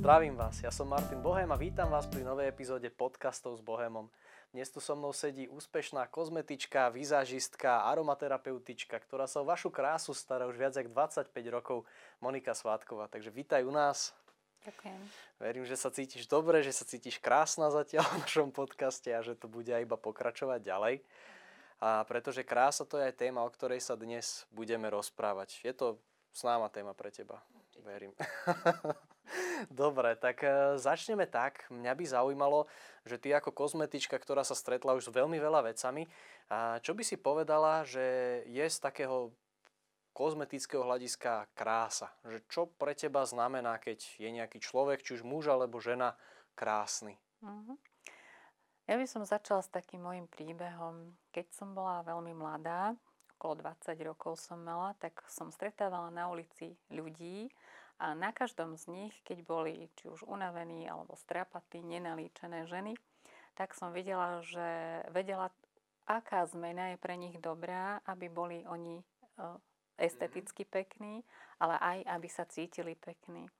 Zdravím vás, ja som Martin Bohem a vítam vás pri novej epizóde podcastov s Bohemom. Dnes tu so mnou sedí úspešná kozmetička, vizážistka, aromaterapeutička, ktorá sa o vašu krásu stará už viac ako 25 rokov, Monika Svátková. Takže vítaj u nás. Ďakujem. Verím, že sa cítiš dobre, že sa cítiš krásna zatiaľ v našom podcaste a že to bude aj iba pokračovať ďalej. A pretože krása to je aj téma, o ktorej sa dnes budeme rozprávať. Je to známa téma pre teba, verím. Dobre, tak e, začneme tak. Mňa by zaujímalo, že ty ako kozmetička, ktorá sa stretla už s veľmi veľa vecami, a čo by si povedala, že je z takého kozmetického hľadiska krása? Že čo pre teba znamená, keď je nejaký človek, či už muž alebo žena, krásny? Uh-huh. Ja by som začala s takým môjim príbehom. Keď som bola veľmi mladá, okolo 20 rokov som mala, tak som stretávala na ulici ľudí, a na každom z nich, keď boli či už unavení alebo strapatí, nenalíčené ženy, tak som videla, že vedela, aká zmena je pre nich dobrá, aby boli oni e, esteticky pekní, ale aj aby sa cítili pekní.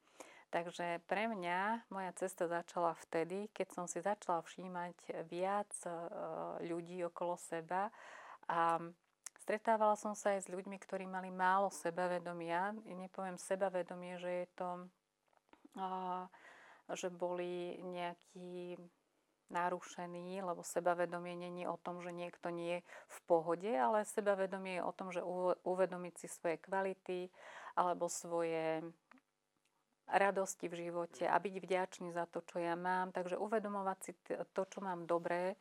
Takže pre mňa moja cesta začala vtedy, keď som si začala všímať viac e, ľudí okolo seba a Stretávala som sa aj s ľuďmi, ktorí mali málo sebavedomia. Nepoviem sebavedomie, že je to, že boli nejakí narušení, lebo sebavedomie není o tom, že niekto nie je v pohode, ale sebavedomie je o tom, že uvedomiť si svoje kvality alebo svoje radosti v živote a byť vďačný za to, čo ja mám. Takže uvedomovať si to, čo mám dobré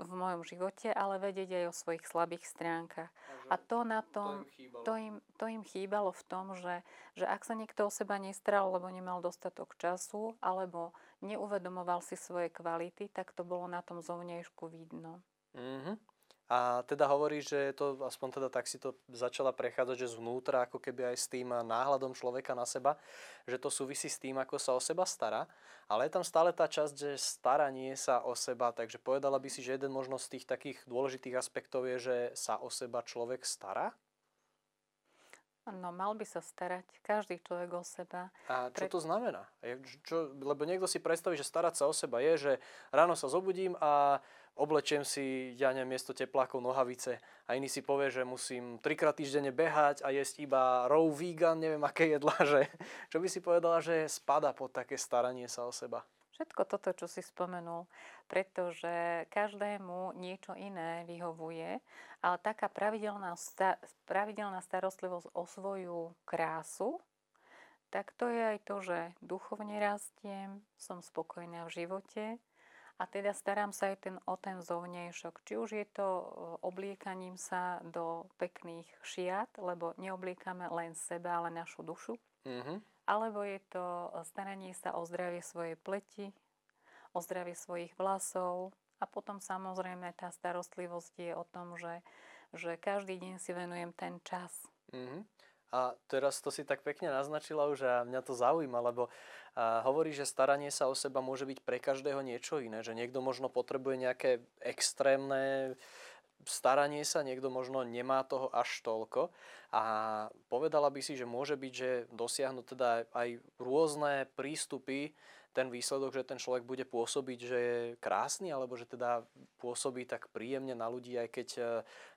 v mojom živote, ale vedieť aj o svojich slabých stránkach. A to na tom, to im, to im chýbalo v tom, že, že ak sa niekto o seba nestral, lebo nemal dostatok času, alebo neuvedomoval si svoje kvality, tak to bolo na tom zovnejšku vidno. Mm-hmm. A teda hovorí, že to, aspoň teda tak si to začala prechádzať, že zvnútra, ako keby aj s tým náhľadom človeka na seba, že to súvisí s tým, ako sa o seba stará. Ale je tam stále tá časť, že staranie sa o seba, takže povedala by si, že jeden možno z tých takých dôležitých aspektov je, že sa o seba človek stará? No, mal by sa starať každý človek o seba. A čo to znamená? Čo, lebo niekto si predstaví, že starať sa o seba je, že ráno sa zobudím a oblečiem si, ja neviem, miesto teplákov nohavice a iný si povie, že musím trikrát týždenne behať a jesť iba raw vegan, neviem aké jedlá, že čo by si povedala, že spada pod také staranie sa o seba? Všetko toto, čo si spomenul, pretože každému niečo iné vyhovuje, ale taká pravidelná, pravidelná starostlivosť o svoju krásu, tak to je aj to, že duchovne rastiem, som spokojná v živote, a teda starám sa aj ten, o ten zovnejšok. Či už je to e, obliekaním sa do pekných šiat, lebo neobliekame len seba, ale našu dušu. Mm-hmm. Alebo je to e, staranie sa o zdravie svojej pleti, o zdravie svojich vlasov. A potom samozrejme tá starostlivosť je o tom, že, že každý deň si venujem ten čas. Mm-hmm. A teraz to si tak pekne naznačila už a mňa to zaujíma, lebo hovorí, že staranie sa o seba môže byť pre každého niečo iné, že niekto možno potrebuje nejaké extrémne staranie sa, niekto možno nemá toho až toľko. A povedala by si, že môže byť, že dosiahnu teda aj rôzne prístupy ten výsledok, že ten človek bude pôsobiť, že je krásny, alebo že teda pôsobí tak príjemne na ľudí, aj keď e,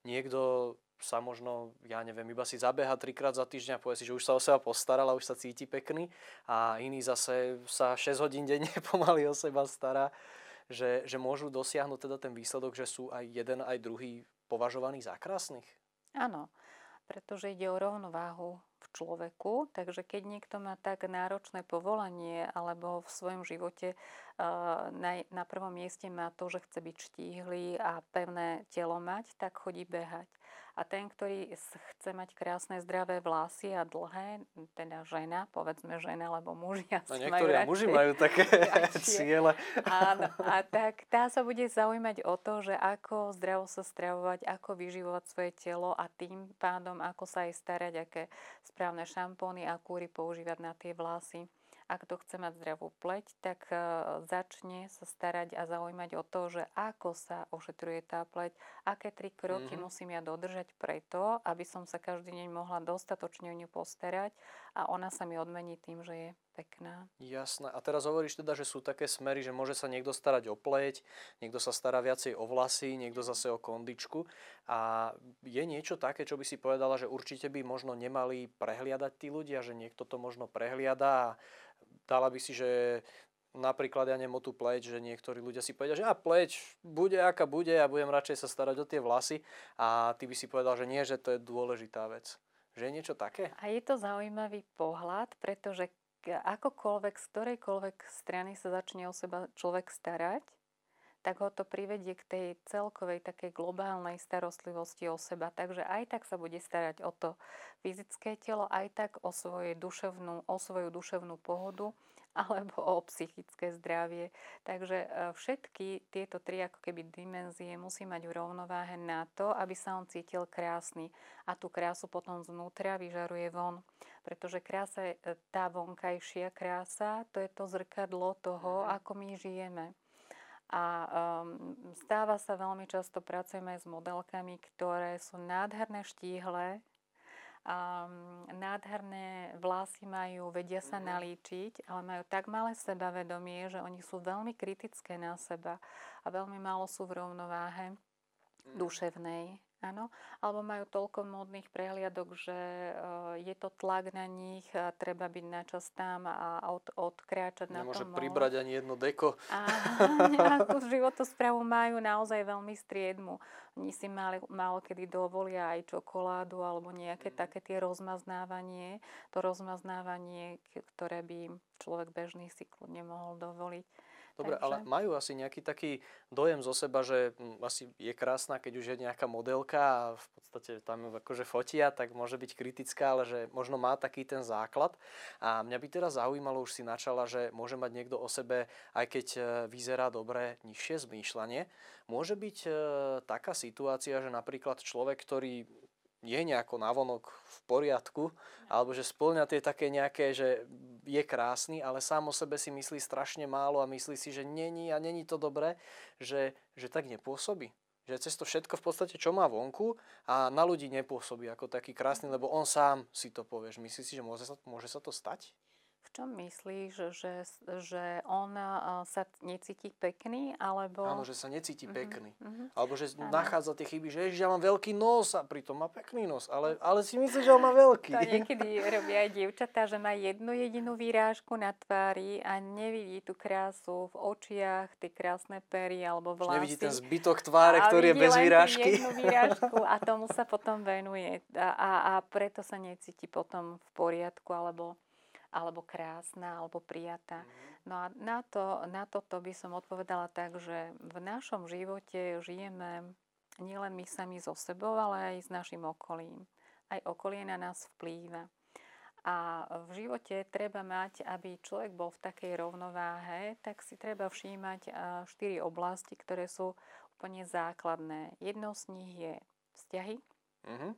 niekto sa možno, ja neviem, iba si zabeha trikrát za týždeň a povie si, že už sa o seba postaral a už sa cíti pekný a iný zase sa 6 hodín denne pomaly o seba stará, že, že môžu dosiahnuť teda ten výsledok, že sú aj jeden, aj druhý považovaní za krásnych? Áno, pretože ide o rovnováhu v človeku, takže keď niekto má tak náročné povolanie alebo v svojom živote uh, na, na prvom mieste má to, že chce byť štíhly a pevné telo mať, tak chodí behať. A ten, ktorý chce mať krásne zdravé vlasy a dlhé, teda žena, povedzme žena, lebo muži asi no, niektorí majú muži majú také ciele. Áno, a tak tá sa bude zaujímať o to, že ako zdravo sa stravovať, ako vyživovať svoje telo a tým pádom, ako sa aj starať, aké správne šampóny a kúry používať na tie vlasy ak to chce mať zdravú pleť, tak e, začne sa starať a zaujímať o to, že ako sa ošetruje tá pleť, aké tri kroky mm-hmm. musím ja dodržať preto, aby som sa každý deň mohla dostatočne o ňu postarať a ona sa mi odmení tým, že je pekná. Jasné. A teraz hovoríš teda, že sú také smery, že môže sa niekto starať o pleť, niekto sa stará viacej o vlasy, niekto zase o kondičku. A je niečo také, čo by si povedala, že určite by možno nemali prehliadať tí ľudia, že niekto to možno prehliada a dala by si, že napríklad, ja o tú pleť, že niektorí ľudia si povedia, že a pleť bude aká bude, ja budem radšej sa starať o tie vlasy a ty by si povedal, že nie, že to je dôležitá vec. Že je niečo také? A je to zaujímavý pohľad, pretože akokoľvek, z ktorejkoľvek strany sa začne o seba človek starať, tak ho to privedie k tej celkovej takej globálnej starostlivosti o seba. Takže aj tak sa bude starať o to fyzické telo, aj tak o, svoje duševnú, o svoju duševnú pohodu alebo o psychické zdravie. Takže e, všetky tieto tri ako keby dimenzie musí mať v rovnováhe na to, aby sa on cítil krásny. A tú krásu potom znútra vyžaruje von. Pretože krása je e, tá vonkajšia krása, to je to zrkadlo toho, mhm. ako my žijeme. A um, stáva sa veľmi často, pracujeme aj s modelkami, ktoré sú nádherné štíhle, um, nádherné vlasy majú, vedia sa mhm. nalíčiť, ale majú tak malé sebavedomie, že oni sú veľmi kritické na seba a veľmi málo sú v rovnováhe mhm. duševnej. Áno, alebo majú toľko módnych prehliadok, že uh, je to tlak na nich a treba byť načas tam a od, odkráčať na Nemôže tom. Nemôže pribrať ani jedno deko. A, a tú životosprávu majú naozaj veľmi striedmu. Oni si mali, málo kedy dovolia aj čokoládu alebo nejaké mm. také tie rozmaznávanie. To rozmaznávanie, ktoré by človek bežný si kľudne mohol dovoliť. Dobre, Takže... ale majú asi nejaký taký dojem zo seba, že hm, asi je krásna, keď už je nejaká modelka a v podstate tam akože fotia, tak môže byť kritická, ale že možno má taký ten základ. A mňa by teraz zaujímalo, už si načala, že môže mať niekto o sebe, aj keď e, vyzerá dobre, nižšie zmýšľanie. Môže byť e, taká situácia, že napríklad človek, ktorý je nejako navonok v poriadku, alebo že splňa tie také nejaké, že je krásny, ale sám o sebe si myslí strašne málo a myslí si, že není a není to dobré, že, že tak nepôsobí. Že cez to všetko v podstate, čo má vonku a na ľudí nepôsobí ako taký krásny, lebo on sám si to povieš. Myslíš si, že môže sa, môže sa to stať? Čom myslíš, že, že on sa necíti pekný, alebo... Áno, že sa necíti uh-huh, pekný. Uh-huh. Alebo že ano. nachádza tie chyby, že ježiš, ja mám veľký nos a pritom má pekný nos. Ale, ale si myslíš, že on má veľký. To niekedy robia aj dievčatá, že má jednu jedinú výrážku na tvári a nevidí tú krásu v očiach, tie krásne pery alebo vlasy. Nevidí ten zbytok tváre, a ktorý je bez výrážky. jednu výrážku a tomu sa potom venuje. A, a, a preto sa necíti potom v poriadku alebo alebo krásna, alebo prijatá. Mhm. No a na, to, na toto by som odpovedala tak, že v našom živote žijeme nielen my sami so sebou, ale aj s našim okolím. Aj okolie na nás vplýva. A v živote treba mať, aby človek bol v takej rovnováhe, tak si treba všímať štyri oblasti, ktoré sú úplne základné. Jednou z nich je vzťahy, uh-huh.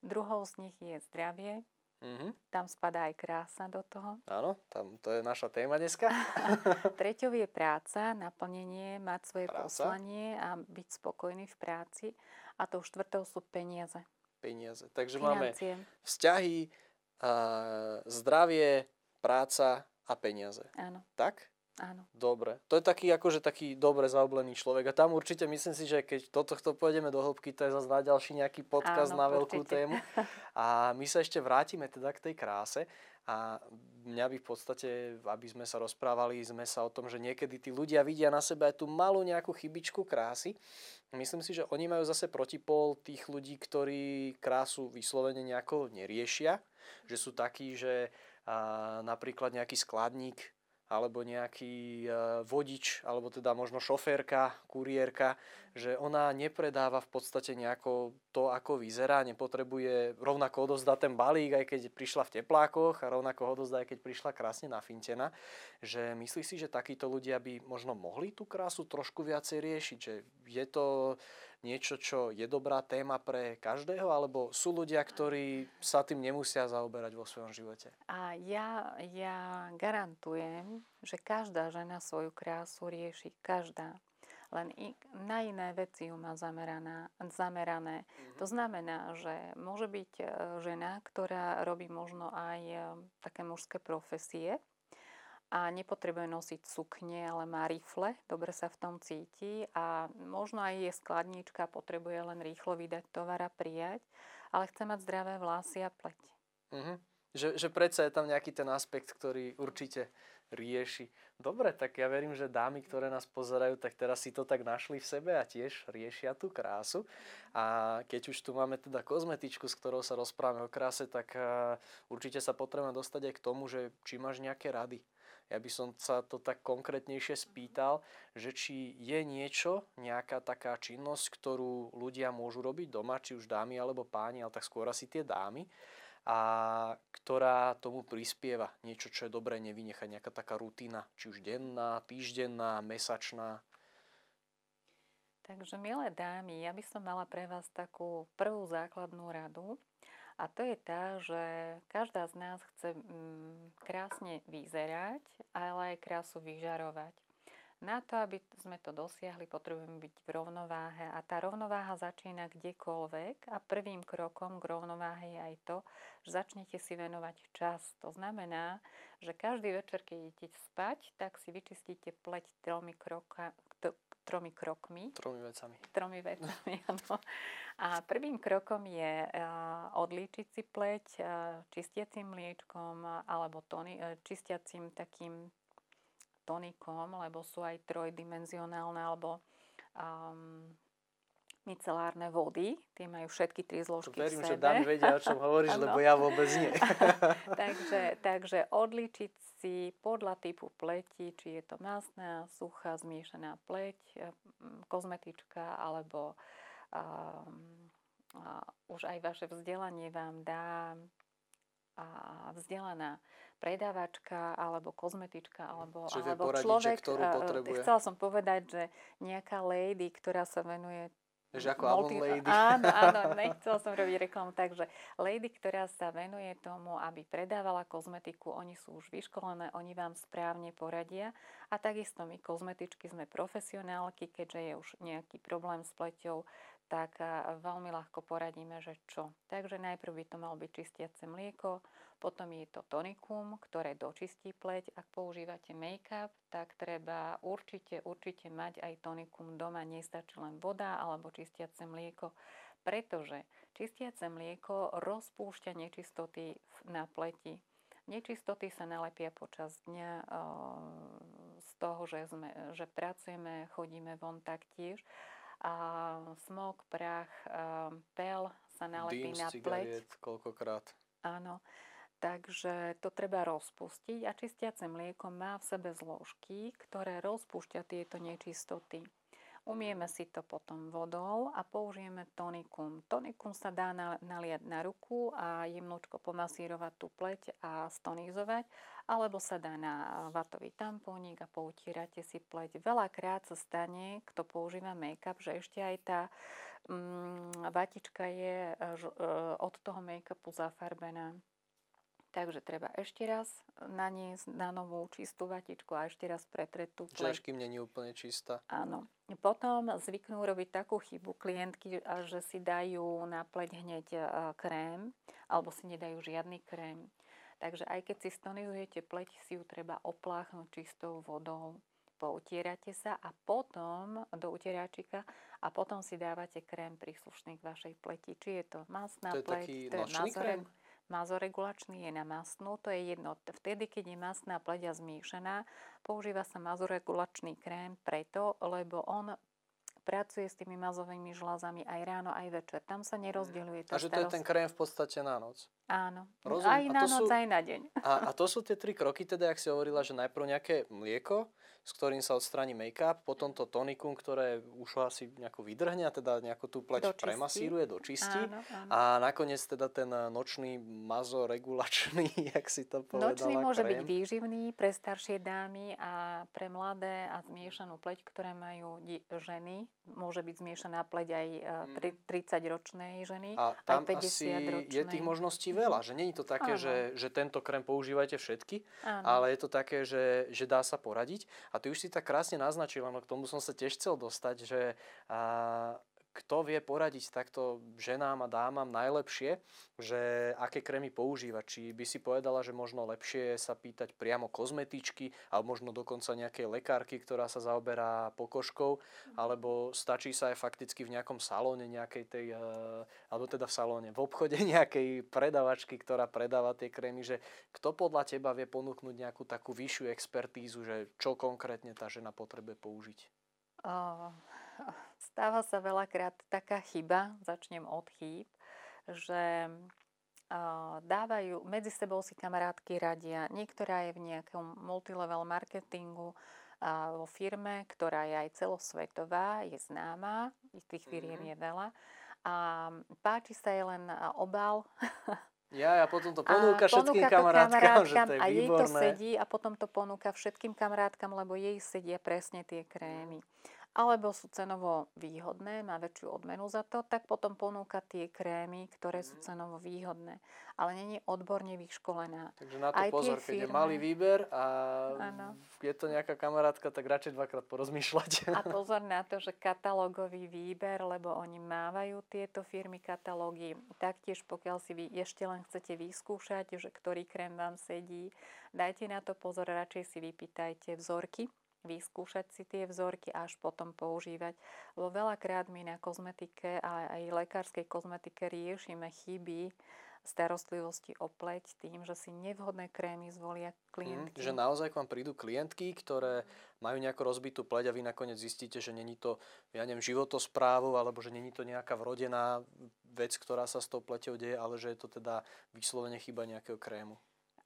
druhou z nich je zdravie, Mm-hmm. Tam spadá aj krása do toho. Áno, tam to je naša téma dneska. Treťou je práca, naplnenie, mať svoje práca. poslanie a byť spokojný v práci. A tou štvrtou sú peniaze. Peniaze. Takže Financie. máme vzťahy, a zdravie, práca a peniaze. Áno. Tak? Áno. Dobre. To je taký akože taký dobre zaoblený človek. A tam určite myslím si, že keď do tohto pôjdeme do hĺbky, to je zase na ďalší nejaký podcast Áno, na veľkú určite. tému. A my sa ešte vrátime teda k tej kráse. A mňa by v podstate, aby sme sa rozprávali, sme sa o tom, že niekedy tí ľudia vidia na sebe aj tú malú nejakú chybičku krásy. Myslím si, že oni majú zase protipol tých ľudí, ktorí krásu vyslovene nejako neriešia. Že sú takí, že a, napríklad nejaký skladník alebo nejaký e, vodič, alebo teda možno šoférka, kuriérka, že ona nepredáva v podstate nejako to, ako vyzerá, nepotrebuje rovnako odozdať ten balík, aj keď prišla v teplákoch a rovnako ho odozdať, aj keď prišla krásne nafintena. Že myslí si, že takíto ľudia by možno mohli tú krásu trošku viacej riešiť, že je to niečo, čo je dobrá téma pre každého, alebo sú ľudia, ktorí sa tým nemusia zaoberať vo svojom živote? A ja, ja garantujem, že každá žena svoju krásu rieši. Každá. Len na iné veci ju má zameraná, zamerané. Mm-hmm. To znamená, že môže byť e, žena, ktorá robí možno aj e, také mužské profesie, a nepotrebuje nosiť sukne, ale má rifle, dobre sa v tom cíti a možno aj je skladníčka, potrebuje len rýchlo vydať tovar a prijať, ale chce mať zdravé vlasy a pleť. Uh-huh. Že, že predsa je tam nejaký ten aspekt, ktorý určite rieši. Dobre, tak ja verím, že dámy, ktoré nás pozerajú, tak teraz si to tak našli v sebe a tiež riešia tú krásu. A keď už tu máme teda kozmetičku, s ktorou sa rozprávame o kráse, tak určite sa potrebujeme dostať aj k tomu, že či máš nejaké rady. Ja by som sa to tak konkrétnejšie spýtal, že či je niečo, nejaká taká činnosť, ktorú ľudia môžu robiť doma, či už dámy alebo páni, ale tak skôr asi tie dámy, a ktorá tomu prispieva. Niečo, čo je dobré nevynechať, nejaká taká rutina, či už denná, týždenná, mesačná. Takže, milé dámy, ja by som mala pre vás takú prvú základnú radu. A to je tá, že každá z nás chce mm, krásne vyzerať, ale aj krásu vyžarovať. Na to, aby sme to dosiahli, potrebujeme byť v rovnováhe a tá rovnováha začína kdekoľvek a prvým krokom k rovnováhe je aj to, že začnete si venovať čas. To znamená, že každý večer, keď idete spať, tak si vyčistíte pleť tromi, kroka, tromi krokmi. Tromi vecami. Tromi vecami, áno. A prvým krokom je odlíčiť si pleť čistiacím mliečkom alebo toni, e, čistiacím takým tonikom, lebo sú aj trojdimenzionálne alebo um, micelárne vody. Tie majú všetky tri zložky Verím, v sebe. že dámy vedia, o čom hovoríš, lebo ja vôbec nie. takže, takže odličiť si podľa typu pleti, či je to masná, suchá, zmiešaná pleť, kozmetička, alebo um, už aj vaše vzdelanie vám dá a vzdelaná predávačka alebo kozmetička alebo, Čiže alebo človek, ktorú potrebuje. Chcela som povedať, že nejaká lady, ktorá sa venuje že ako multi... Lady. Áno, áno, nechcela som robiť reklamu. Takže lady, ktorá sa venuje tomu, aby predávala kozmetiku, oni sú už vyškolené, oni vám správne poradia. A takisto my kozmetičky sme profesionálky, keďže je už nejaký problém s pleťou, tak veľmi ľahko poradíme, že čo. Takže najprv by to malo byť čistiace mlieko, potom je to tonikum, ktoré dočistí pleť. Ak používate make-up, tak treba určite, určite mať aj tonikum doma. Nestačí len voda alebo čistiace mlieko, pretože čistiace mlieko rozpúšťa nečistoty na pleti. Nečistoty sa nalepia počas dňa eh, z toho, že, sme, že pracujeme, chodíme von taktiež. A smog, prach, pel sa nalepí Dým na pleť. koľkokrát. Áno. Takže to treba rozpustiť a čistiace mlieko má v sebe zložky, ktoré rozpúšťa tieto nečistoty. Umieme si to potom vodou a použijeme tonikum. Tonikum sa dá naliať na ruku a jemnúčko pomasírovať tú pleť a stonizovať, alebo sa dá na vatový tampónik a poutírate si pleť. Veľakrát sa stane, kto používa make-up, že ešte aj tá mm, vatička je e, od toho make-upu zafarbená. Takže treba ešte raz naniesť na novú čistú vatičku a ešte raz pretreť tú pleť. Že není úplne čistá. Áno. Potom zvyknú robiť takú chybu klientky, že si dajú na pleť hneď e, krém alebo si nedajú žiadny krém. Takže aj keď si stonizujete pleť, si ju treba opláchnuť čistou vodou. Poutierate sa a potom do utieračika a potom si dávate krém príslušný k vašej pleti. Či je to masná to je pleť, taký to je krém? Mazoregulačný je na masnú, to je jedno. Vtedy, keď je masná pleďa zmiešaná, používa sa mazoregulačný krém preto, lebo on pracuje s tými mazovými žlázami aj ráno, aj večer. Tam sa nerozdeľuje tá A že to je ten krém v podstate na noc? Áno. Rozum. Aj na noc, sú, aj na deň. A, a to sú tie tri kroky, teda, ak si hovorila, že najprv nejaké mlieko, s ktorým sa odstráni make-up, potom to tonikum, ktoré už asi nejako vydrhne a teda nejako tú pleť dočistí. premasíruje, dočistí. Áno, áno. A nakoniec teda ten nočný mazoregulačný, jak si to povedala, Nočný môže krém. byť výživný pre staršie dámy a pre mladé a zmiešanú pleť, ktoré majú ženy. Môže byť zmiešaná pleť aj 30-ročnej e, mm. ženy, a tam aj 50 asi ročnej. je tých možností veľa, že je to také, že, že tento krém používajte všetky, áno. ale je to také, že, že dá sa poradiť. A ty už si tak krásne naznačila, no k tomu som sa tiež chcel dostať, že a, kto vie poradiť takto ženám a dámam najlepšie, že aké krémy používať. Či by si povedala, že možno lepšie sa pýtať priamo kozmetičky, alebo možno dokonca nejakej lekárky, ktorá sa zaoberá pokožkou, alebo stačí sa aj fakticky v nejakom salóne nejakej tej, eh, alebo teda v salóne, v obchode nejakej predavačky, ktorá predáva tie krémy, že kto podľa teba vie ponúknuť nejakú takú vyššiu expertízu, že čo konkrétne tá žena potrebuje použiť? Uh stáva sa veľakrát taká chyba, začnem od chýb, že dávajú, medzi sebou si kamarátky radia. Niektorá je v nejakom multilevel marketingu vo firme, ktorá je aj celosvetová, je známa, tých firiem mm-hmm. je veľa. A páči sa jej len obal. Ja, a potom to ponúka, a všetkým kamarátkam, kamarátkam, že to je A výborné. jej to sedí a potom to ponúka všetkým kamarátkam, lebo jej sedia presne tie krémy. Mm alebo sú cenovo výhodné, má väčšiu odmenu za to, tak potom ponúka tie krémy, ktoré sú mhm. cenovo výhodné. Ale není odborne vyškolená. Takže na to Aj pozor, keď firmy... je malý výber a ano. je to nejaká kamarátka, tak radšej dvakrát porozmýšľať. A pozor na to, že katalógový výber, lebo oni mávajú tieto firmy katalógy. Taktiež pokiaľ si vy ešte len chcete vyskúšať, že ktorý krém vám sedí, dajte na to pozor, radšej si vypýtajte vzorky vyskúšať si tie vzorky a až potom používať. Lebo veľakrát my na kozmetike a aj lekárskej kozmetike riešime chyby starostlivosti o pleť tým, že si nevhodné krémy zvolia klientky. Mm, že naozaj k vám prídu klientky, ktoré majú nejakú rozbitú pleť a vy nakoniec zistíte, že není to, ja neviem, životosprávu, alebo že není to nejaká vrodená vec, ktorá sa s tou pleťou deje, ale že je to teda vyslovene chyba nejakého krému.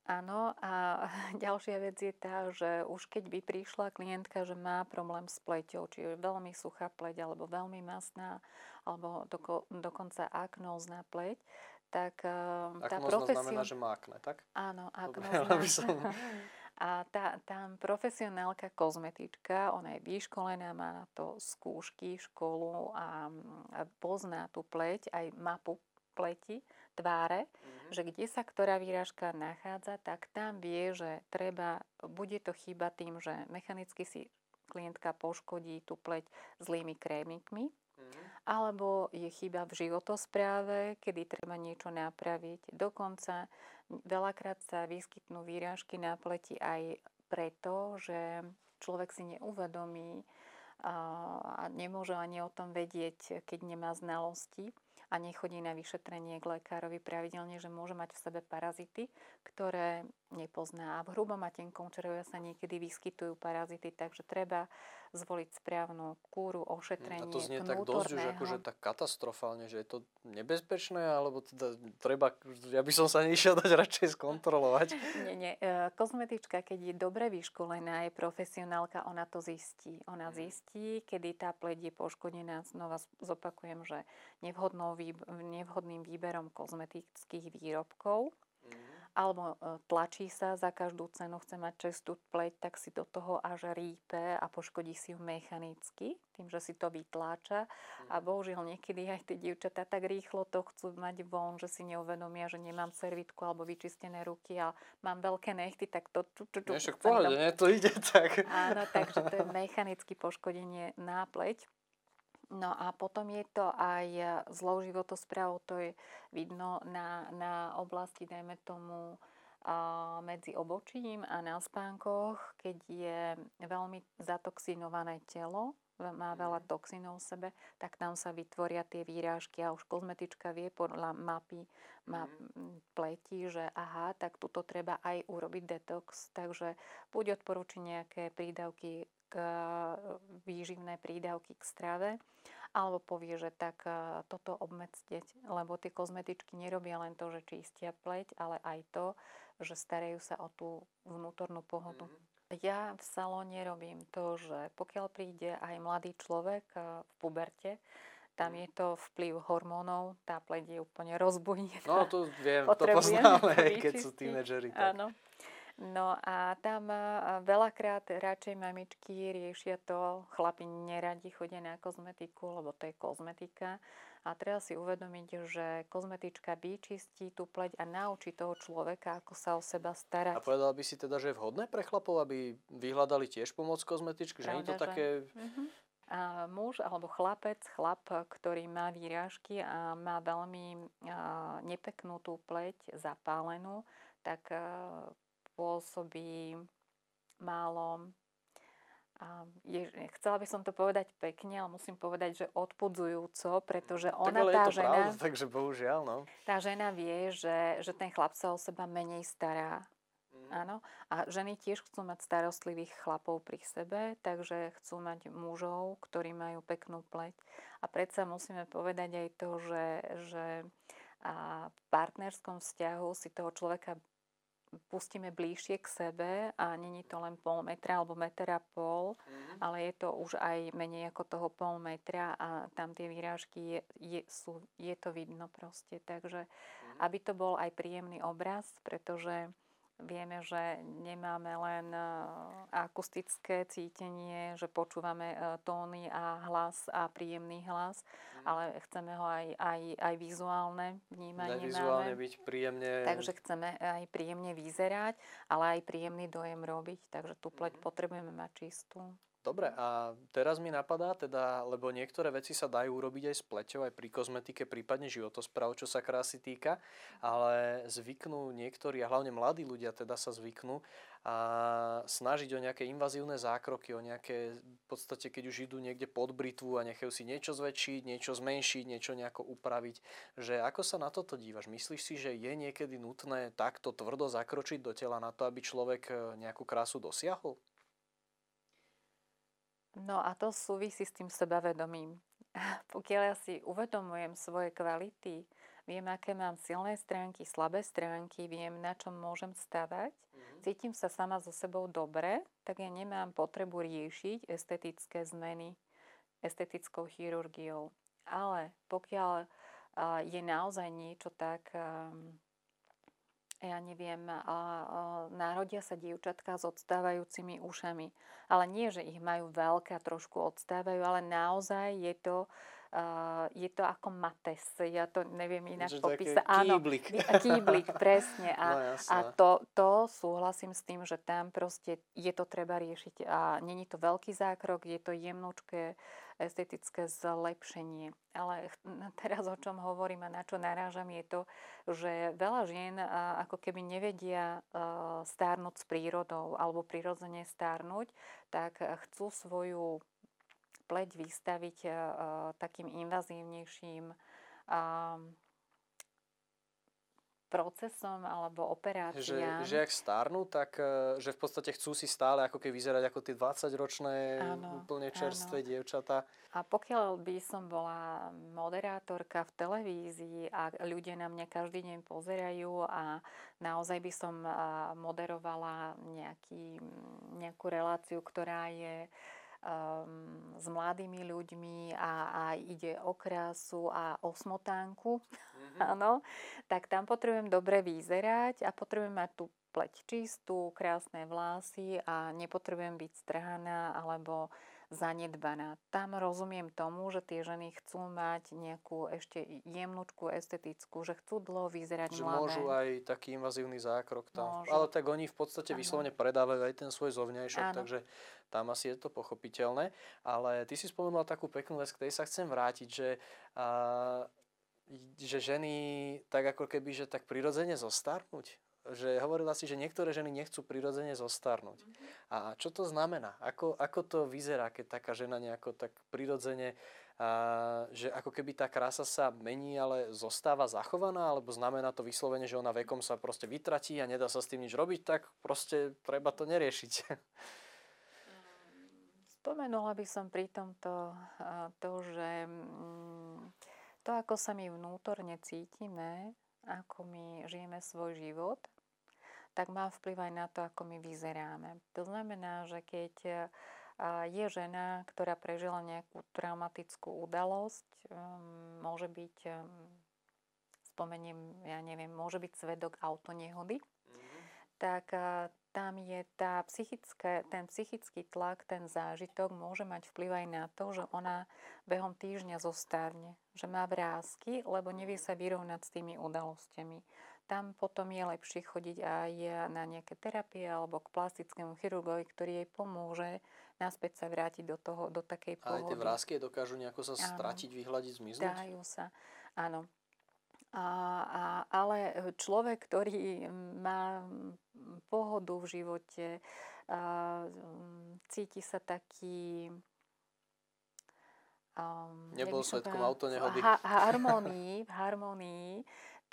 Áno, a ďalšia vec je tá, že už keď by prišla klientka, že má problém s pleťou, či je veľmi suchá pleť, alebo veľmi masná, alebo doko, dokonca aknózna pleť, tak eh, tá profesia... znamená, že má akné, tak? Áno, aknózna. A tá, tá profesionálka kozmetička, ona je vyškolená, má na to skúšky, školu a, a pozná tú pleť, aj mapu pleti, tváre, mm-hmm. že kde sa ktorá výražka nachádza, tak tam vie, že treba, bude to chyba tým, že mechanicky si klientka poškodí tú pleť zlými krémikmi, mm-hmm. alebo je chyba v životospráve, kedy treba niečo napraviť. Dokonca veľakrát sa vyskytnú výražky na pleti aj preto, že človek si neuvedomí a nemôže ani o tom vedieť, keď nemá znalosti a nechodí na vyšetrenie k lekárovi pravidelne, že môže mať v sebe parazity, ktoré nepozná. A v hrubom a tenkom čreve sa niekedy vyskytujú parazity, takže treba zvoliť správnu kúru, ošetrenie A to znie tak dosť už akože tak katastrofálne, že je to nebezpečné, alebo teda treba, ja by som sa nešiel dať radšej skontrolovať. Nie, nie. E, kozmetička, keď je dobre vyškolená, je profesionálka, ona to zistí. Ona mhm. zistí, kedy tá pleť je poškodená. Znova zopakujem, že nevhodným výberom kozmetických výrobkov alebo e, tlačí sa za každú cenu, chce mať čestú pleť, tak si do toho až rípe a poškodí si ju mechanicky, tým, že si to vytláča. A mhm. bohužiaľ niekedy aj tie dievčatá tak rýchlo to chcú mať von, že si neuvedomia, že nemám servitku alebo vyčistené ruky a mám veľké nechty, tak to... Ču, ču, ču, Však pohode, nie? To ide tak. Áno, takže to je mechanické poškodenie nápleť. No a potom je to aj zlou životosprávou, to je vidno na, na oblasti, dajme tomu, a medzi obočím a na spánkoch, keď je veľmi zatoxinované telo, má veľa mhm. toxinov v sebe, tak tam sa vytvoria tie výrážky a už kozmetička vie podľa mapy, map, mhm. pleti, že aha, tak tuto treba aj urobiť detox, takže buď odporúči nejaké prídavky výživné prídavky k strave, alebo povie, že tak e, toto obmedzte, lebo tie kozmetičky nerobia len to, že čistia pleť, ale aj to, že starajú sa o tú vnútornú pohodu. Mm-hmm. Ja v salóne robím to, že pokiaľ príde aj mladý človek e, v puberte, tam mhm. je to vplyv hormónov, tá pleť je úplne rozbujnená. No to viem, to poznáme, keď sú tínedžeri. Tak. No a tam veľakrát radšej mamičky riešia to, chlapi neradi chodia na kozmetiku, lebo to je kozmetika. A treba si uvedomiť, že kozmetička vyčistí tú pleť a naučí toho človeka, ako sa o seba starať. A povedal by si teda, že je vhodné pre chlapov, aby vyhľadali tiež pomoc kozmetičky? Pravda, že nie je to také... Uh-huh. A A muž alebo chlapec, chlap, ktorý má výrážky a má veľmi nepeknú tú pleť zapálenú, tak pôsobí málo a je, chcela by som to povedať pekne, ale musím povedať, že odpudzujúco, pretože ona, tak, tá žena... Pravda, takže bohužiaľ, no. Tá žena vie, že, že ten chlap sa o seba menej stará. Mm. Áno. A ženy tiež chcú mať starostlivých chlapov pri sebe, takže chcú mať mužov, ktorí majú peknú pleť. A predsa musíme povedať aj to, že, že a v partnerskom vzťahu si toho človeka pustíme bližšie k sebe a není to len pol metra alebo meter a pol, mm-hmm. ale je to už aj menej ako toho pol metra a tam tie výrážky je, je, sú, je to vidno proste. Takže mm-hmm. aby to bol aj príjemný obraz, pretože Vieme, že nemáme len e, akustické cítenie, že počúvame e, tóny a hlas a príjemný hlas, mm. ale chceme ho aj, aj, aj vizuálne vnímanie. Aj vizuálne máme. byť príjemne. Takže chceme aj príjemne vyzerať, ale aj príjemný dojem robiť. Takže tú pleť mm. potrebujeme mať čistú. Dobre, a teraz mi napadá teda, lebo niektoré veci sa dajú urobiť aj s pleťou, aj pri kozmetike, prípadne životosprav, čo sa krásy týka, ale zvyknú niektorí, a hlavne mladí ľudia teda sa zvyknú a snažiť o nejaké invazívne zákroky, o nejaké, v podstate keď už idú niekde pod britvu a nechajú si niečo zväčšiť, niečo zmenšiť, niečo nejako upraviť, že ako sa na toto dívaš? Myslíš si, že je niekedy nutné takto tvrdo zakročiť do tela na to, aby človek eh, nejakú krásu dosiahol? No a to súvisí s tým sebavedomím. Pokiaľ ja si uvedomujem svoje kvality, viem, aké mám silné stránky, slabé stránky, viem, na čom môžem stavať, mm-hmm. cítim sa sama so sebou dobre, tak ja nemám potrebu riešiť estetické zmeny estetickou chirurgiou. Ale pokiaľ je naozaj niečo tak ja neviem, a, a, narodia sa dievčatka s odstávajúcimi ušami. Ale nie, že ich majú veľké a trošku odstávajú, ale naozaj je to, uh, je to ako mates. Ja to neviem ináč popísať. Áno, kýblik. kýblik, presne. A, no, a to, to súhlasím s tým, že tam proste je to treba riešiť. A není to veľký zákrok, je to jemnúčké estetické zlepšenie. Ale teraz o čom hovorím a na čo narážam je to, že veľa žien ako keby nevedia stárnuť s prírodou alebo prirodzene stárnuť, tak chcú svoju pleť vystaviť takým invazívnejším procesom alebo operáciám. Že, že ak starnú, tak e, že v podstate chcú si stále ako keby vyzerať ako tie 20-ročné áno, úplne čerstvé áno. dievčatá. A pokiaľ by som bola moderátorka v televízii a ľudia na mňa každý deň pozerajú a naozaj by som moderovala nejaký, nejakú reláciu, ktorá je um, s mladými ľuďmi a, a ide o krásu a o smotánku, mm-hmm. tak tam potrebujem dobre vyzerať a potrebujem mať tú pleť čistú, krásne vlasy a nepotrebujem byť strhaná alebo zanedbaná. Tam rozumiem tomu, že tie ženy chcú mať nejakú ešte jemnúčku estetickú, že chcú dlho vyzerať že mladé. môžu aj taký invazívny zákrok tam. Môžu. Ale tak oni v podstate ano. vyslovene predávajú aj ten svoj zovňajšok, ano. takže tam asi je to pochopiteľné. Ale ty si spomenula takú peknú vec, k tej sa chcem vrátiť, že, a, že ženy tak ako keby, že tak prirodzene zostarnúť že hovorila si, že niektoré ženy nechcú prirodzene zostarnúť. A čo to znamená? Ako, ako to vyzerá, keď taká žena nejako tak prirodzene, a, že ako keby tá krása sa mení, ale zostáva zachovaná, alebo znamená to vyslovene, že ona vekom sa proste vytratí a nedá sa s tým nič robiť, tak proste treba to neriešiť. Spomenula by som pri tomto to, že mm, to, ako sa my vnútorne cítime, ako my žijeme svoj život, tak má vplyv aj na to, ako my vyzeráme. To znamená, že keď je žena, ktorá prežila nejakú traumatickú udalosť, um, môže byť, um, spomeniem, ja neviem, môže byť svedok autonehody, mm-hmm. tak tam je tá psychické, ten psychický tlak, ten zážitok môže mať vplyv aj na to, že ona behom týždňa zostárne, že má vrázky, lebo nevie sa vyrovnať s tými udalosťami. Tam potom je lepšie chodiť aj na nejaké terapie alebo k plastickému chirurgovi, ktorý jej pomôže naspäť sa vrátiť do, toho, do takej pohody. A aj tie vrázky dokážu nejako sa áno. stratiť, vyhľadiť, zmiznúť? Dajú sa, áno. A, a, ale človek, ktorý má pohodu v živote, a, cíti sa taký um, Nebol svetkom autonehody. V ha- harmonii, v harmonii,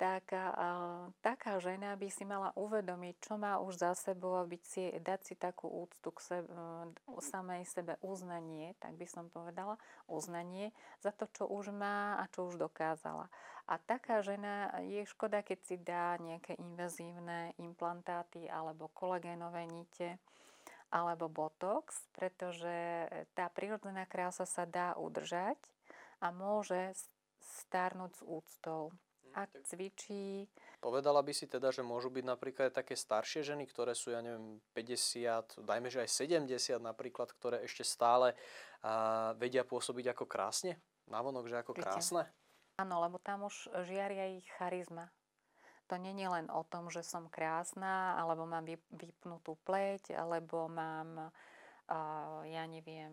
tak uh, taká žena by si mala uvedomiť, čo má už za sebou a si, dať si takú úctu k sebe, uh, samej sebe uznanie, tak by som povedala, uznanie za to, čo už má a čo už dokázala. A taká žena je škoda, keď si dá nejaké invazívne implantáty alebo kolagénové nite, alebo botox, pretože tá prírodzená krása sa dá udržať a môže starnúť s úctou. Ak cvičí... Povedala by si teda, že môžu byť napríklad také staršie ženy, ktoré sú, ja neviem, 50, dajme, že aj 70 napríklad, ktoré ešte stále a, vedia pôsobiť ako krásne? Navonok, že ako krásne? Áno, lebo tam už žiaria ich charizma to není len o tom, že som krásna, alebo mám vypnutú pleť, alebo mám, ja neviem,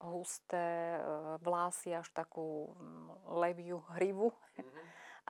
husté e, vlasy, až takú leviu hrivu. Mm-hmm.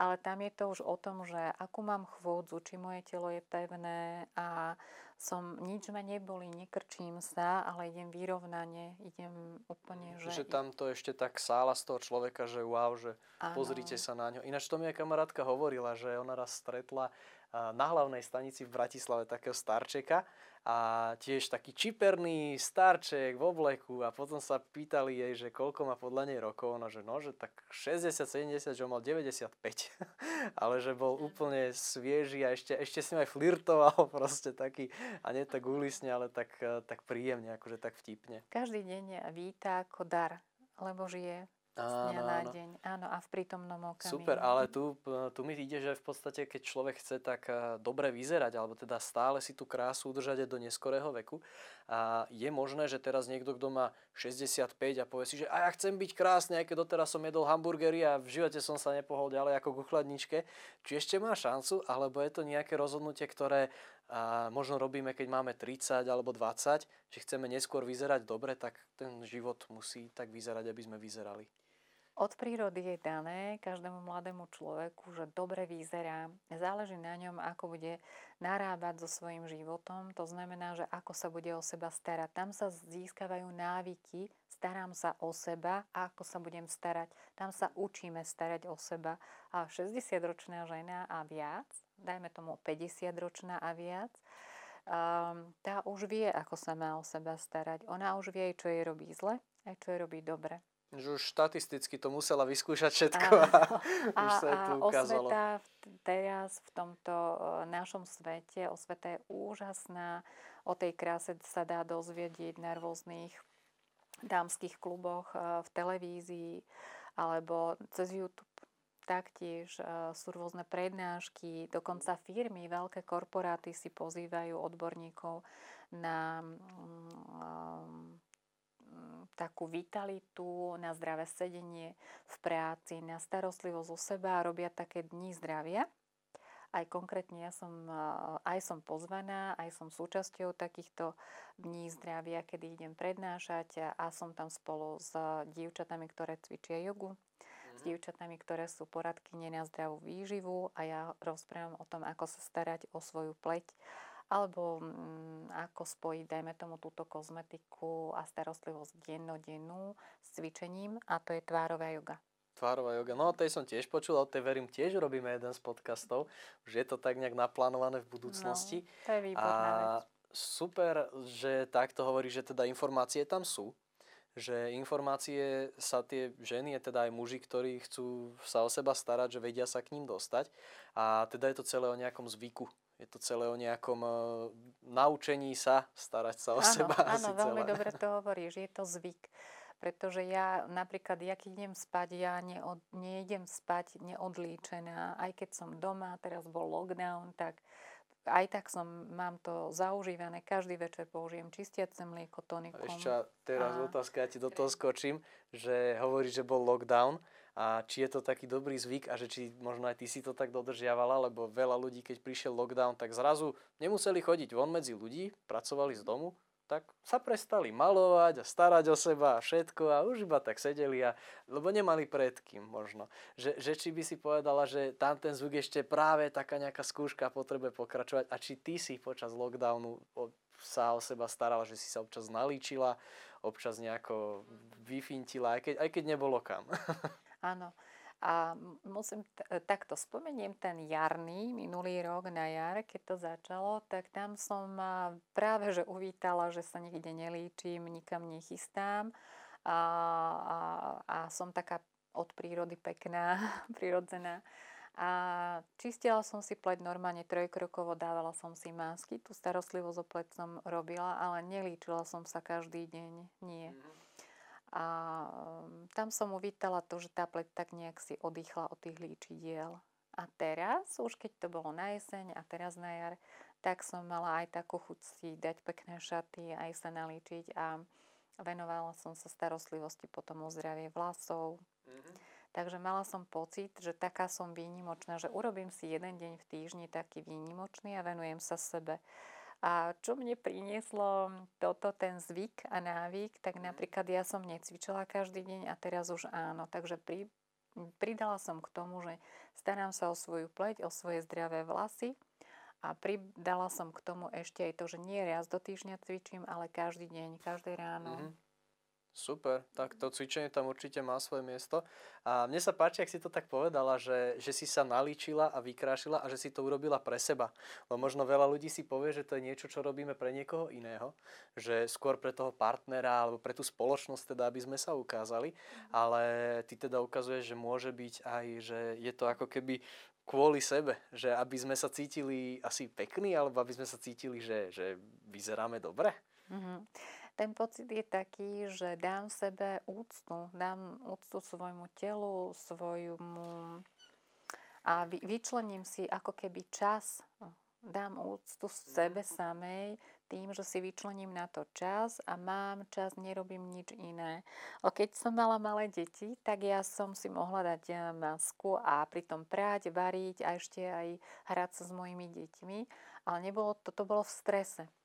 Ale tam je to už o tom, že akú mám chôdzu, či moje telo je pevné a som, nič ma neboli, nekrčím sa, ale idem vyrovnane, idem úplne, že... Že tam to ešte tak sála z toho človeka, že wow, že ano. pozrite sa na ňo. Ináč to mi aj kamarátka hovorila, že ona raz stretla na hlavnej stanici v Bratislave takého starčeka a tiež taký čiperný starček v obleku a potom sa pýtali jej, že koľko má podľa nej rokov, no že no, že tak 60-70, že on mal 95, ale že bol úplne svieži a ešte, ešte si aj flirtoval proste taký, a nie tak úlisne, ale tak, tak príjemne, akože tak vtipne. Každý deň víta ako dar, lebo žije Áno, dňa na deň. Áno, a v prítomnom okamihu. Super, ale tu, tu mi ide, že v podstate, keď človek chce tak eh, dobre vyzerať, alebo teda stále si tú krásu udržať do neskorého veku, a je možné, že teraz niekto, kto má 65 a povie si, že a ja chcem byť krásny, aj keď doteraz som jedol hamburgery a v živote som sa nepohol ďalej ako ku chladničke, či ešte má šancu, alebo je to nejaké rozhodnutie, ktoré a možno robíme, keď máme 30 alebo 20, že chceme neskôr vyzerať dobre, tak ten život musí tak vyzerať, aby sme vyzerali. Od prírody je dané každému mladému človeku, že dobre vyzerá. Záleží na ňom, ako bude narábať so svojím životom. To znamená, že ako sa bude o seba starať. Tam sa získavajú návyky, starám sa o seba a ako sa budem starať. Tam sa učíme starať o seba. A 60-ročná žena a viac, dajme tomu 50-ročná a viac, um, tá už vie, ako sa má o seba starať. Ona už vie, čo jej robí zle a čo jej robí dobre. Že už štatisticky to musela vyskúšať všetko a, a už sa a tu ukázalo. osveta teraz v tomto e, našom svete, osveta je úžasná. O tej kráse sa dá dozvedieť na rôznych dámskych kluboch, e, v televízii alebo cez YouTube. Taktiež e, sú rôzne prednášky, dokonca firmy, veľké korporáty si pozývajú odborníkov na um, takú vitalitu, na zdravé sedenie v práci, na starostlivosť o seba a robia také dni zdravia. Aj konkrétne ja som, aj som pozvaná, aj som súčasťou takýchto dní zdravia, kedy idem prednášať a som tam spolu s dievčatami, ktoré cvičia jogu, s mhm. dievčatami, ktoré sú poradkyne na zdravú výživu a ja rozprávam o tom, ako sa starať o svoju pleť alebo mm, ako spojiť, dajme tomu, túto kozmetiku a starostlivosť dennodennú s cvičením a to je tvárová yoga. Tvárová yoga, no tej som tiež počul, o tej verím tiež robíme jeden z podcastov, že je to tak nejak naplánované v budúcnosti. No, to je výborná a vec. Super, že takto hovorí, že teda informácie tam sú, že informácie sa tie ženy, teda aj muži, ktorí chcú sa o seba starať, že vedia sa k ním dostať. A teda je to celé o nejakom zvyku, je to celé o nejakom uh, naučení sa starať sa o áno, seba. Áno, veľmi dobre to hovoríš, je to zvyk. Pretože ja napríklad, ja keď idem spať, ja neod, neidem spať neodlíčená. Aj keď som doma, teraz bol lockdown, tak aj tak som, mám to zaužívané. Každý večer použijem čistiace mlieko, tonikum. Ešte teraz a... otázka, ja ti do toho skočím, že hovorí, že bol lockdown a či je to taký dobrý zvyk a že či možno aj ty si to tak dodržiavala, lebo veľa ľudí, keď prišiel lockdown, tak zrazu nemuseli chodiť von medzi ľudí, pracovali z domu, tak sa prestali malovať a starať o seba a všetko a už iba tak sedeli a, lebo nemali pred kým možno. Že, že či by si povedala, že tam ten zvuk ešte práve taká nejaká skúška potrebuje pokračovať a či ty si počas lockdownu sa o seba starala, že si sa občas nalíčila, občas nejako vyfintila, aj keď, aj keď nebolo kam. Áno. A musím, t- takto spomeniem ten jarný, minulý rok na jar, keď to začalo, tak tam som práve že uvítala, že sa nikde nelíčim, nikam nechystám a, a, a som taká od prírody pekná, prirodzená. A čistila som si pleť normálne trojkrokovo, dávala som si masky, tú starostlivosť o pleť som robila, ale nelíčila som sa každý deň, nie. Mm-hmm. A mm, tam som uvítala to, že tá pleť tak nejak si oddychla od tých líčidiel. A teraz, už keď to bolo na jeseň a teraz na jar, tak som mala aj takú chuť si dať pekné šaty, aj sa nalíčiť a venovala som sa starostlivosti potom o zdravie vlasov. Mm-hmm. Takže mala som pocit, že taká som výnimočná, že urobím si jeden deň v týždni taký výnimočný a venujem sa sebe. A čo mne prinieslo toto, ten zvyk a návyk, tak napríklad ja som necvičila každý deň a teraz už áno. Takže pri, pridala som k tomu, že starám sa o svoju pleť, o svoje zdravé vlasy a pridala som k tomu ešte aj to, že nie raz do týždňa cvičím, ale každý deň, každé ráno. Mm-hmm. Super, tak to cvičenie tam určite má svoje miesto. A mne sa páči, ak si to tak povedala, že, že si sa nalíčila a vykrášila a že si to urobila pre seba. Lebo možno veľa ľudí si povie, že to je niečo, čo robíme pre niekoho iného. Že skôr pre toho partnera alebo pre tú spoločnosť, teda, aby sme sa ukázali. Ale ty teda ukazuješ, že môže byť aj, že je to ako keby kvôli sebe, že aby sme sa cítili asi pekní, alebo aby sme sa cítili, že, že vyzeráme dobre. Mm-hmm ten pocit je taký, že dám sebe úctu, dám úctu svojmu telu, svojmu a vyčlením si ako keby čas, dám úctu sebe samej tým, že si vyčlením na to čas a mám čas, nerobím nič iné. Keď som mala malé deti, tak ja som si mohla dať eh, masku a pritom práť, variť a ešte aj hrať sa s mojimi deťmi, ale nebolo, toto bolo v strese.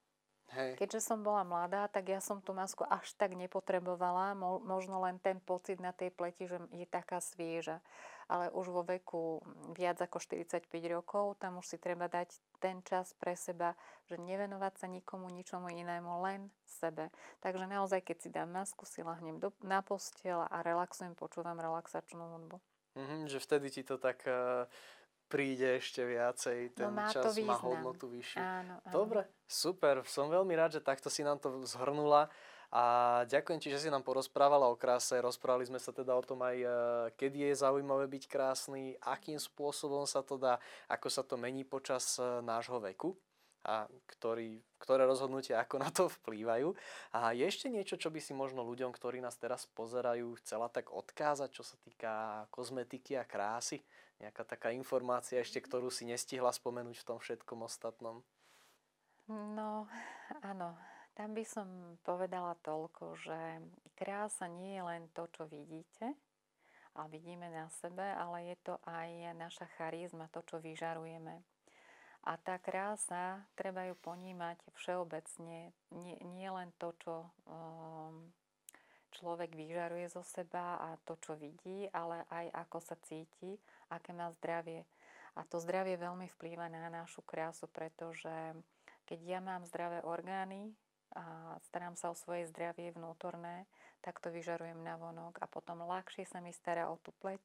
Hej. Keďže som bola mladá, tak ja som tú masku až tak nepotrebovala. Možno len ten pocit na tej pleti, že je taká svieža. Ale už vo veku viac ako 45 rokov, tam už si treba dať ten čas pre seba, že nevenovať sa nikomu, ničomu inému, len sebe. Takže naozaj, keď si dám masku, si lahnem do, na postiel a relaxujem, počúvam relaxačnú hudbu. Mm-hmm, že vtedy ti to tak uh, príde ešte viacej, no ten no čas to má hodnotu vyššiu. Áno, áno. Dobre, super, som veľmi rád, že takto si nám to zhrnula a ďakujem ti, že si nám porozprávala o kráse. Rozprávali sme sa teda o tom aj, e, kedy je zaujímavé byť krásny, akým spôsobom sa to dá, ako sa to mení počas e, nášho veku a ktorý, ktoré rozhodnutia ako na to vplývajú. A je ešte niečo, čo by si možno ľuďom, ktorí nás teraz pozerajú, chcela tak odkázať, čo sa týka kozmetiky a krásy? Nejaká taká informácia ešte, ktorú si nestihla spomenúť v tom všetkom ostatnom? No, áno. Tam by som povedala toľko, že krása nie je len to, čo vidíte a vidíme na sebe, ale je to aj naša charizma, to, čo vyžarujeme. A tá krása, treba ju ponímať všeobecne, nie, nie len to, čo um, človek vyžaruje zo seba a to, čo vidí, ale aj ako sa cíti, aké má zdravie. A to zdravie veľmi vplýva na našu krásu, pretože keď ja mám zdravé orgány a starám sa o svoje zdravie vnútorné, tak to vyžarujem na vonok a potom ľahšie sa mi stará o tú pleť,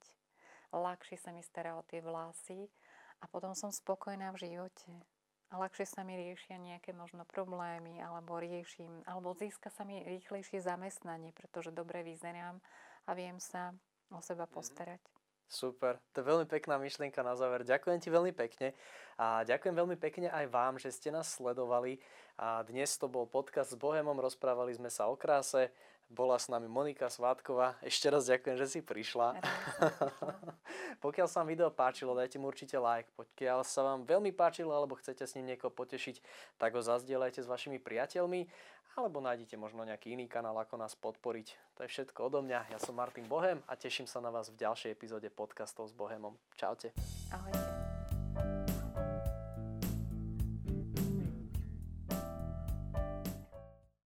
ľahšie sa mi stará o tie vlasy a potom som spokojná v živote. A ľahšie sa mi riešia nejaké možno problémy, alebo riešim, alebo získa sa mi rýchlejšie zamestnanie, pretože dobre vyzerám a viem sa o seba mhm. postarať. Super, to je veľmi pekná myšlienka na záver. Ďakujem ti veľmi pekne a ďakujem veľmi pekne aj vám, že ste nás sledovali. A dnes to bol podcast s Bohemom, rozprávali sme sa o kráse. Bola s nami Monika Svátková. Ešte raz ďakujem, že si prišla. Pokiaľ sa vám video páčilo, dajte mu určite like. Pokiaľ sa vám veľmi páčilo alebo chcete s ním niekoho potešiť, tak ho zazdieľajte s vašimi priateľmi alebo nájdete možno nejaký iný kanál, ako nás podporiť. To je všetko odo mňa. Ja som Martin Bohem a teším sa na vás v ďalšej epizóde podcastov s Bohemom. Čaute. Ahojte.